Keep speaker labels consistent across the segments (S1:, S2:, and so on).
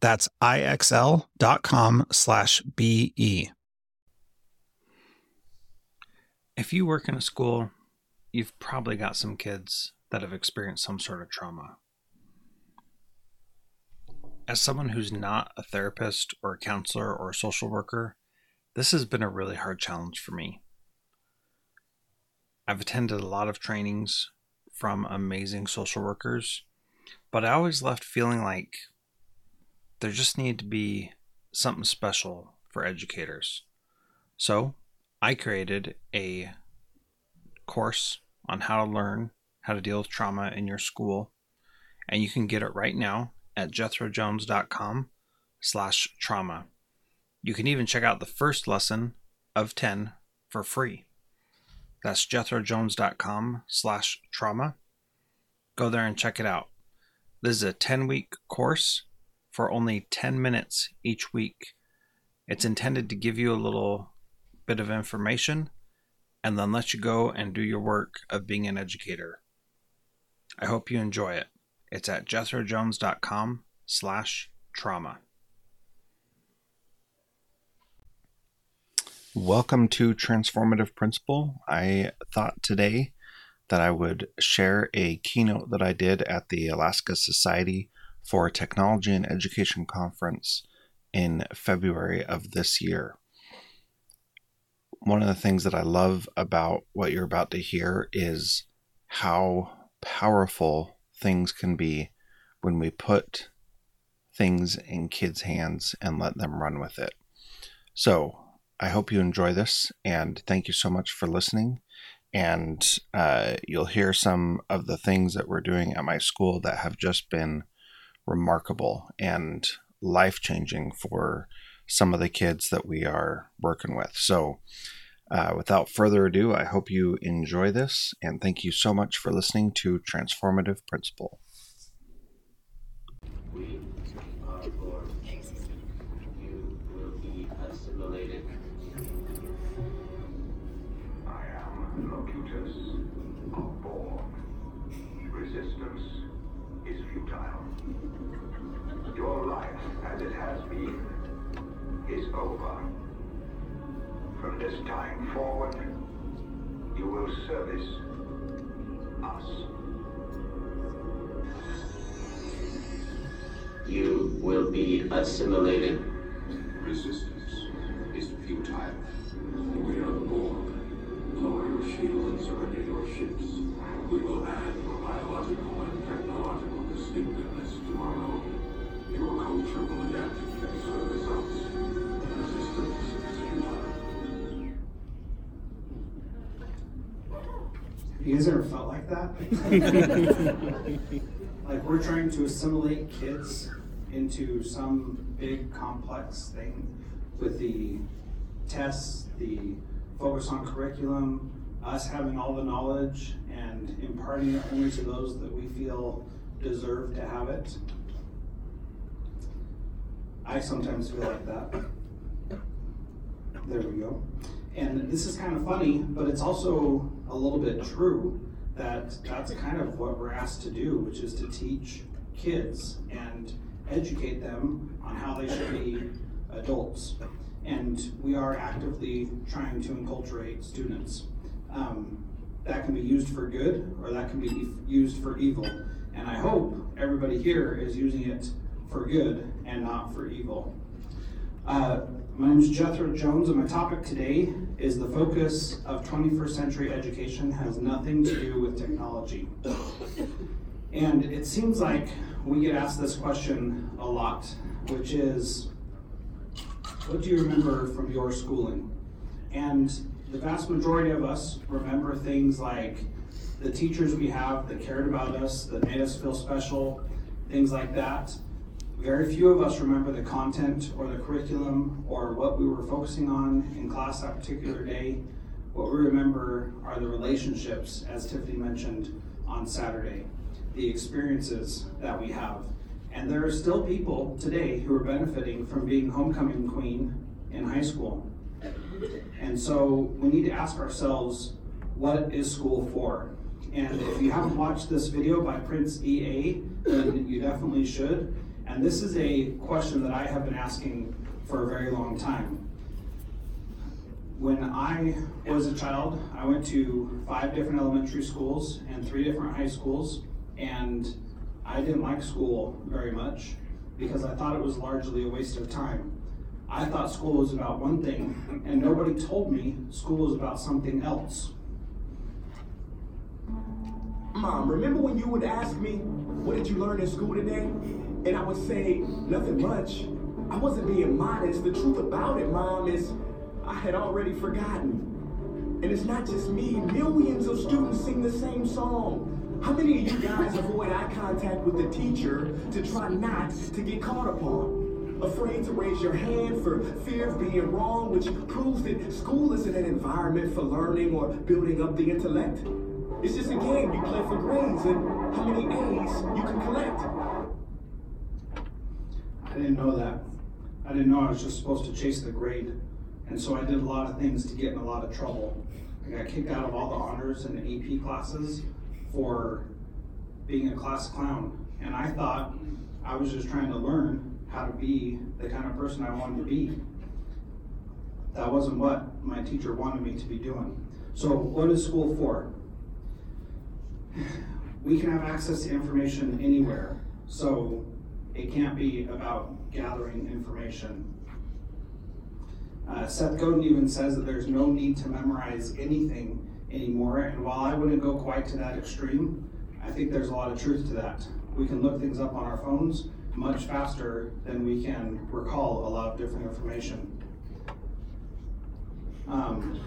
S1: That's ixl.com slash BE.
S2: If you work in a school, you've probably got some kids that have experienced some sort of trauma. As someone who's not a therapist or a counselor or a social worker, this has been a really hard challenge for me. I've attended a lot of trainings from amazing social workers, but I always left feeling like there just needed to be something special for educators. So I created a course on how to learn how to deal with trauma in your school, and you can get it right now at jethrojones.com slash trauma. You can even check out the first lesson of 10 for free. That's jethrojones.com slash trauma. Go there and check it out. This is a 10 week course for only 10 minutes each week. It's intended to give you a little bit of information and then let you go and do your work of being an educator. I hope you enjoy it. It's at jethrojones.com slash trauma. Welcome to Transformative Principal. I thought today that I would share a keynote that I did at the Alaska Society for a Technology and Education Conference in February of this year. One of the things that I love about what you're about to hear is how powerful things can be when we put things in kids' hands and let them run with it. So, I hope you enjoy this and thank you so much for listening. And uh, you'll hear some of the things that we're doing at my school that have just been remarkable and life changing for some of the kids that we are working with. So, uh, without further ado, I hope you enjoy this and thank you so much for listening to Transformative Principal.
S3: This time forward, you will service us.
S4: You will be assimilated.
S5: Resistance is futile. We are Borg. Lower your shields and surrender your ships. We will add your biological and technological distinctiveness to our own. Your culture will adapt and service us.
S6: You guys ever felt like that? like we're trying to assimilate kids into some big complex thing with the tests, the focus on curriculum, us having all the knowledge and imparting it only to those that we feel deserve to have it. I sometimes feel like that.
S1: There we go. And this is kind of funny, but it's also a little bit true that that's kind of what we're asked to do, which is to teach kids and educate them on how they should be adults. And we are actively trying to enculturate students. Um, that can be used for good or that can be used for evil. And I hope everybody here is using it for good and not for evil. Uh, my name is Jethro Jones, and my topic today is the focus of 21st century education has nothing to do with technology. And it seems like we get asked this question a lot, which is what do you remember from your schooling? And the vast majority of us remember things like the teachers we have that cared about us, that made us feel special, things like that. Very few of us remember the content or the curriculum or what we were focusing on in class that particular day. What we remember are the relationships, as Tiffany mentioned on Saturday, the experiences that we have. And there are still people today who are benefiting from being homecoming queen in high school. And so we need to ask ourselves, what is school for? And if you haven't watched this video by Prince EA, then you definitely should. And this is a question that I have been asking for a very long time. When I was a child, I went to five different elementary schools and three different high schools, and I didn't like school very much because I thought it was largely a waste of time. I thought school was about one thing, and nobody told me school was about something else.
S7: Mom, remember when you would ask me, what did you learn in school today? And I would say, nothing much. I wasn't being modest. The truth about it, Mom, is I had already forgotten. And it's not just me. Millions of students sing the same song. How many of you guys avoid eye contact with the teacher to try not to get caught upon? Afraid to raise your hand for fear of being wrong, which proves that school isn't an environment for learning or building up the intellect. It's just a game you play for grades and how many A's you can collect.
S1: I didn't know that. I didn't know I was just supposed to chase the grade. And so I did a lot of things to get in a lot of trouble. I got kicked out of all the honors and AP classes for being a class clown. And I thought I was just trying to learn how to be the kind of person I wanted to be. That wasn't what my teacher wanted me to be doing. So, what is school for? We can have access to information anywhere. So, it can't be about gathering information. Uh, Seth Godin even says that there's no need to memorize anything anymore. And while I wouldn't go quite to that extreme, I think there's a lot of truth to that. We can look things up on our phones much faster than we can recall a lot of different information. Um,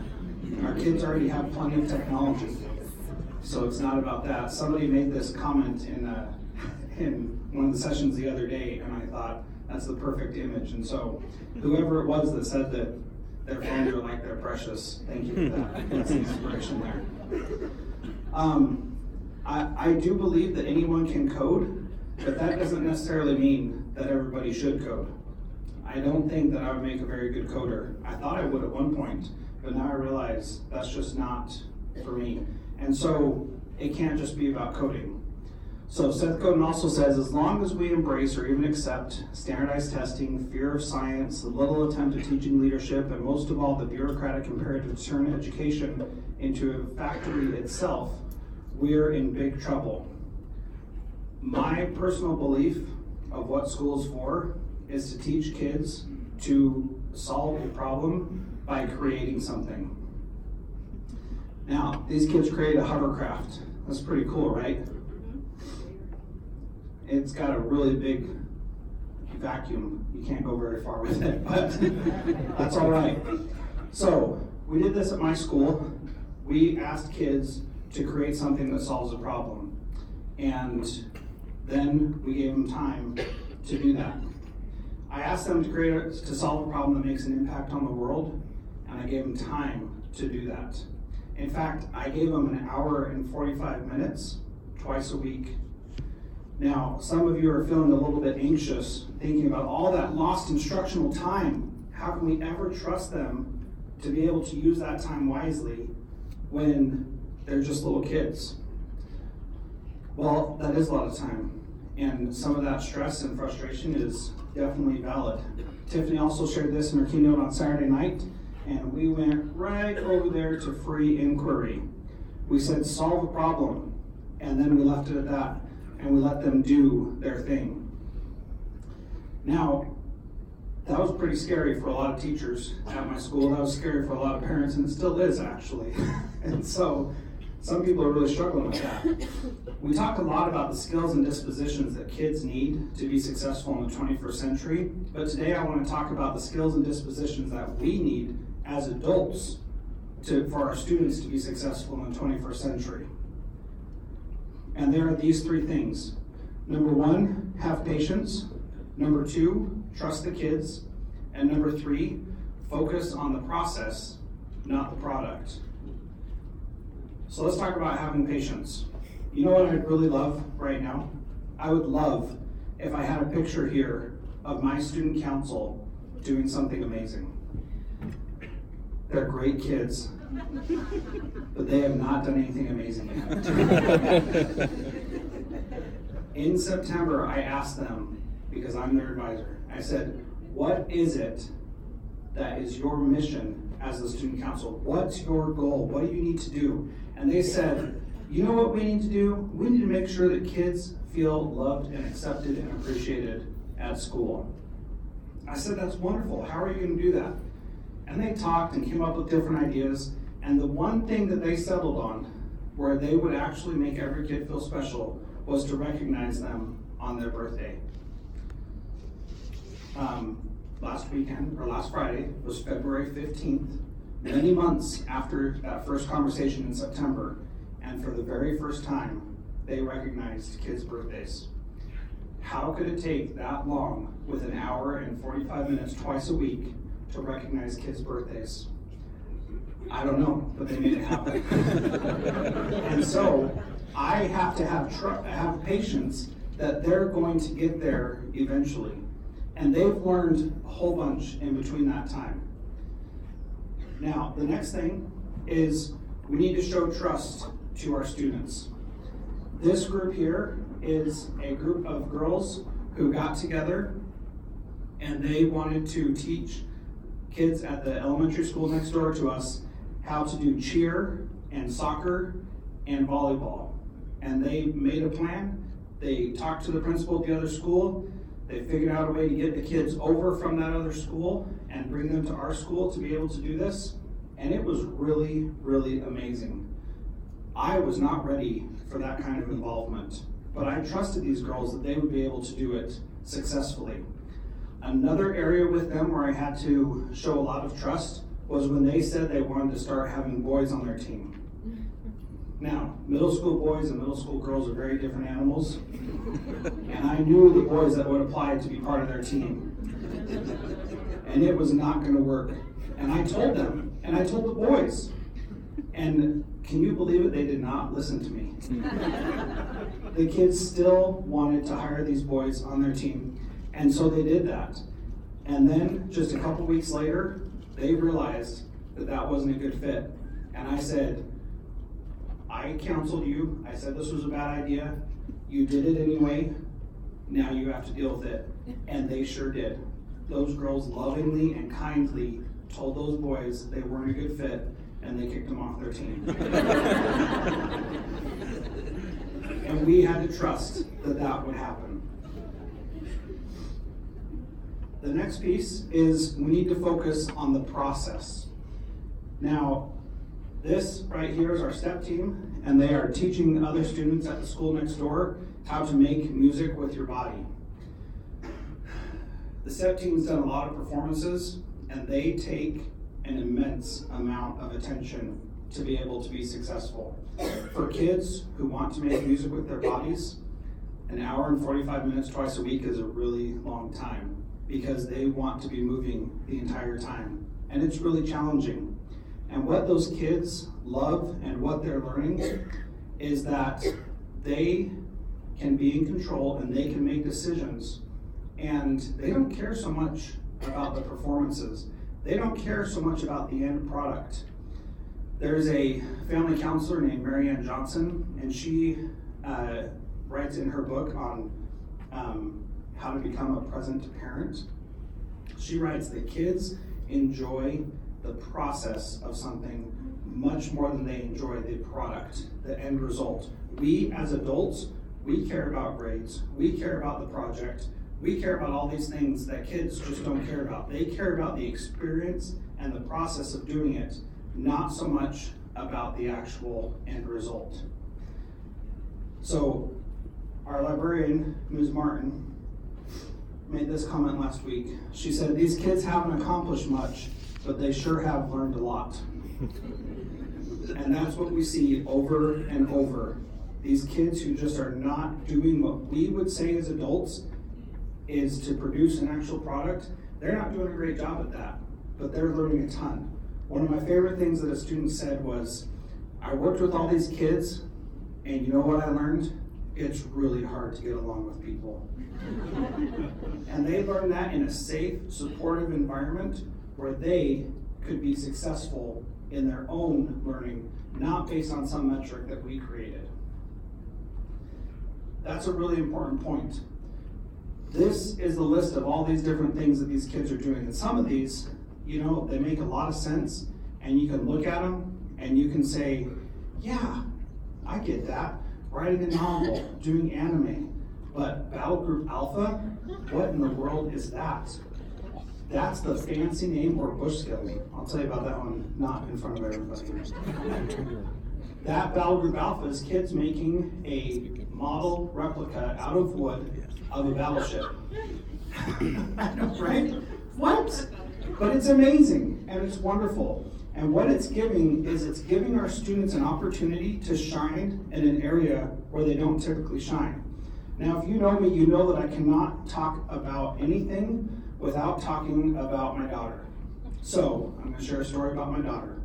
S1: our kids already have plenty of technology, so it's not about that. Somebody made this comment in uh, in one of the sessions the other day, and I thought that's the perfect image. And so, whoever it was that said that their phones are like they're precious, thank you for that. That's the inspiration there. Um, I, I do believe that anyone can code, but that doesn't necessarily mean that everybody should code. I don't think that I would make a very good coder. I thought I would at one point, but now I realize that's just not for me. And so it can't just be about coding. So Seth Godin also says, as long as we embrace or even accept standardized testing, fear of science, the little attempt at teaching leadership, and most of all the bureaucratic imperative to turn education into a factory itself, we're in big trouble. My personal belief of what school is for is to teach kids to solve a problem by creating something. Now, these kids create a hovercraft. That's pretty cool, right? It's got a really big vacuum. You can't go very far with it, but that's all right. So, we did this at my school. We asked kids to create something that solves a problem. And then we gave them time to do that. I asked them to create a, to solve a problem that makes an impact on the world, and I gave them time to do that. In fact, I gave them an hour and 45 minutes twice a week. Now, some of you are feeling a little bit anxious, thinking about all that lost instructional time. How can we ever trust them to be able to use that time wisely when they're just little kids. Well, that is a lot of time. And some of that stress and frustration is definitely valid. Tiffany also shared this in her keynote on Saturday night, and we went right over there to free inquiry. We said, solve a problem, and then we left it at that, and we let them do their thing. Now, that was pretty scary for a lot of teachers at my school. That was scary for a lot of parents, and it still is actually. and so, some people are really struggling with that. We talk a lot about the skills and dispositions that kids need to be successful in the 21st century, but today I want to talk about the skills and dispositions that we need as adults to, for our students to be successful in the 21st century. And there are these three things. Number one, have patience. Number two, trust the kids. And number three, focus on the process, not the product. So let's talk about having patience. You know what I'd really love right now? I would love if I had a picture here of my student council doing something amazing. They're great kids, but they have not done anything amazing yet. In September, I asked them, because I'm their advisor, I said, What is it that is your mission as the student council? What's your goal? What do you need to do? And they said, you know what we need to do? We need to make sure that kids feel loved and accepted and appreciated at school. I said, that's wonderful. How are you going to do that? And they talked and came up with different ideas. And the one thing that they settled on, where they would actually make every kid feel special, was to recognize them on their birthday. Um, last weekend, or last Friday, was February 15th many months after that first conversation in September, and for the very first time, they recognized kids' birthdays. How could it take that long, with an hour and 45 minutes twice a week, to recognize kids' birthdays? I don't know, but they made it happen. and so I have to have tr- have patience that they're going to get there eventually. And they've learned a whole bunch in between that time. Now, the next thing is we need to show trust to our students. This group here is a group of girls who got together and they wanted to teach kids at the elementary school next door to us how to do cheer and soccer and volleyball. And they made a plan. They talked to the principal at the other school. They figured out a way to get the kids over from that other school and bring them to our school to be able to do this. And it was really, really amazing. I was not ready for that kind of involvement, but I trusted these girls that they would be able to do it successfully. Another area with them where I had to show a lot of trust was when they said they wanted to start having boys on their team. Now, middle school boys and middle school girls are very different animals, and I knew the boys that would apply to be part of their team. And it was not going to work. And I told them, and I told the boys. And can you believe it? They did not listen to me. the kids still wanted to hire these boys on their team, and so they did that. And then just a couple weeks later, they realized that that wasn't a good fit. And I said, I counseled you. I said this was a bad idea. You did it anyway. Now you have to deal with it. And they sure did. Those girls lovingly and kindly told those boys they weren't a good fit and they kicked them off their team. and we had to trust that that would happen. The next piece is we need to focus on the process. Now, this right here is our STEP team, and they are teaching other students at the school next door how to make music with your body. The STEP team's done a lot of performances, and they take an immense amount of attention to be able to be successful. For kids who want to make music with their bodies, an hour and 45 minutes twice a week is a really long time because they want to be moving the entire time. And it's really challenging. And what those kids love and what they're learning is that they can be in control and they can make decisions. And they don't care so much about the performances. they don't care so much about the end product. There's a family counselor named Marianne Johnson, and she uh, writes in her book on um, how to become a present parent. She writes that kids enjoy the process of something much more than they enjoy the product, the end result. We as adults, we care about grades, we care about the project, we care about all these things that kids just don't care about. They care about the experience and the process of doing it, not so much about the actual end result. So, our librarian, Ms. Martin, made this comment last week. She said, These kids haven't accomplished much, but they sure have learned a lot. and that's what we see over and over. These kids who just are not doing what we would say as adults is to produce an actual product, they're not doing a great job at that, but they're learning a ton. One of my favorite things that a student said was, I worked with all these kids, and you know what I learned? It's really hard to get along with people. and they learned that in a safe, supportive environment where they could be successful in their own learning, not based on some metric that we created. That's a really important point. This is the list of all these different things that these kids are doing. And some of these, you know, they make a lot of sense, and you can look at them and you can say, yeah, I get that. Writing a novel, doing anime. But Battle Group Alpha, what in the world is that? That's the fancy name or bush skill. I'll tell you about that one, not in front of everybody. that Battle Group Alpha is kids making a model replica out of wood of a battleship. right? What? But it's amazing and it's wonderful. And what it's giving is it's giving our students an opportunity to shine in an area where they don't typically shine. Now, if you know me, you know that I cannot talk about anything without talking about my daughter. So, I'm going to share a story about my daughter.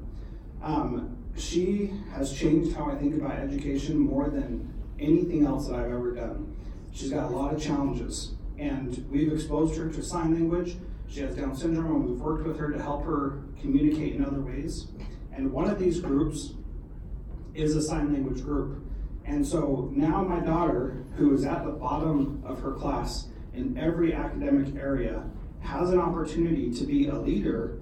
S1: Um, she has changed how I think about education more than anything else that I've ever done. She's got a lot of challenges, and we've exposed her to sign language. She has Down syndrome, and we've worked with her to help her communicate in other ways. And one of these groups is a sign language group. And so now my daughter, who is at the bottom of her class in every academic area, has an opportunity to be a leader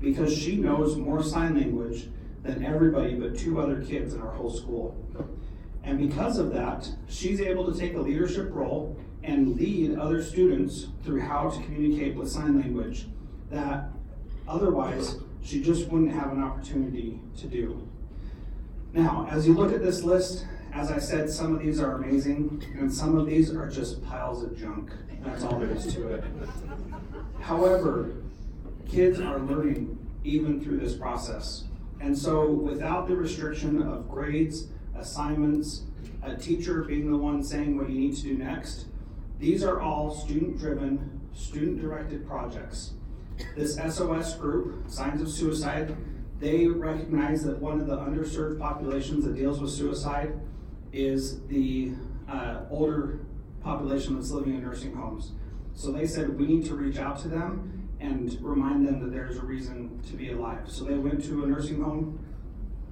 S1: because she knows more sign language than everybody but two other kids in our whole school. And because of that, she's able to take a leadership role and lead other students through how to communicate with sign language that otherwise she just wouldn't have an opportunity to do. Now, as you look at this list, as I said, some of these are amazing, and some of these are just piles of junk. That's all there is to it. However, kids are learning even through this process. And so, without the restriction of grades, assignments, a teacher being the one saying what you need to do next. These are all student driven, student directed projects. This SOS group, Signs of Suicide, they recognize that one of the underserved populations that deals with suicide is the uh, older population that's living in nursing homes. So they said we need to reach out to them and remind them that there's a reason to be alive. So they went to a nursing home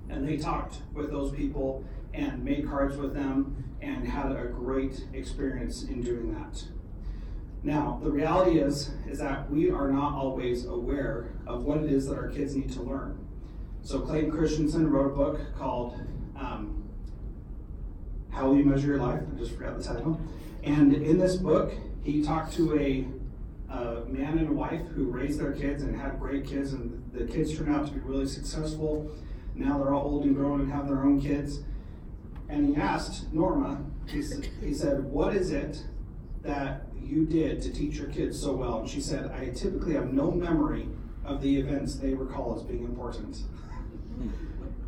S1: and they talked with those people and made cards with them and had a great experience in doing that. Now, the reality is is that we are not always aware of what it is that our kids need to learn. So Clayton Christensen wrote a book called um, How Will You Measure Your Life? I just forgot the title. And in this book, he talked to a, a man and a wife who raised their kids and had great kids, and the kids turned out to be really successful. Now they're all old and grown and have their own kids. And he asked Norma, he, he said, What is it that you did to teach your kids so well? And she said, I typically have no memory of the events they recall as being important.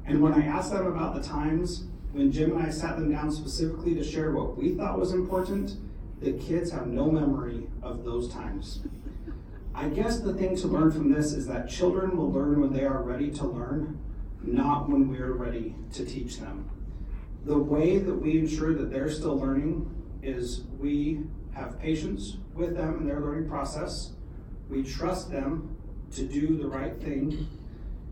S1: And when I asked them about the times when Jim and I sat them down specifically to share what we thought was important, the kids have no memory of those times. I guess the thing to learn from this is that children will learn when they are ready to learn, not when we're ready to teach them. The way that we ensure that they're still learning is we have patience with them in their learning process. We trust them
S8: to do the right thing,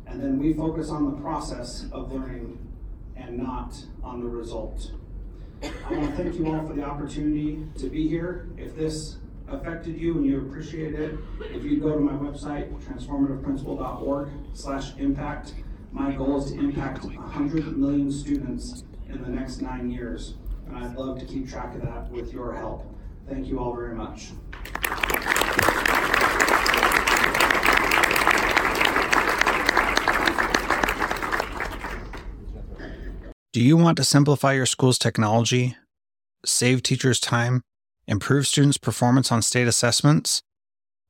S8: and then we focus on the process of learning and not on the result. I want to thank you all for the opportunity to be here. If this affected you and you appreciate it, if you go to my website, transformativeprincipal.org slash impact, my goal is to impact 100 million students in the next nine years. And I'd love to keep track of that with your help. Thank you all very much.
S1: Do you want to simplify your school's technology, save teachers time, improve students' performance on state assessments?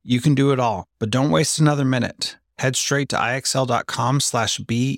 S1: You can do it all, but don't waste another minute. Head straight to ixl.com/be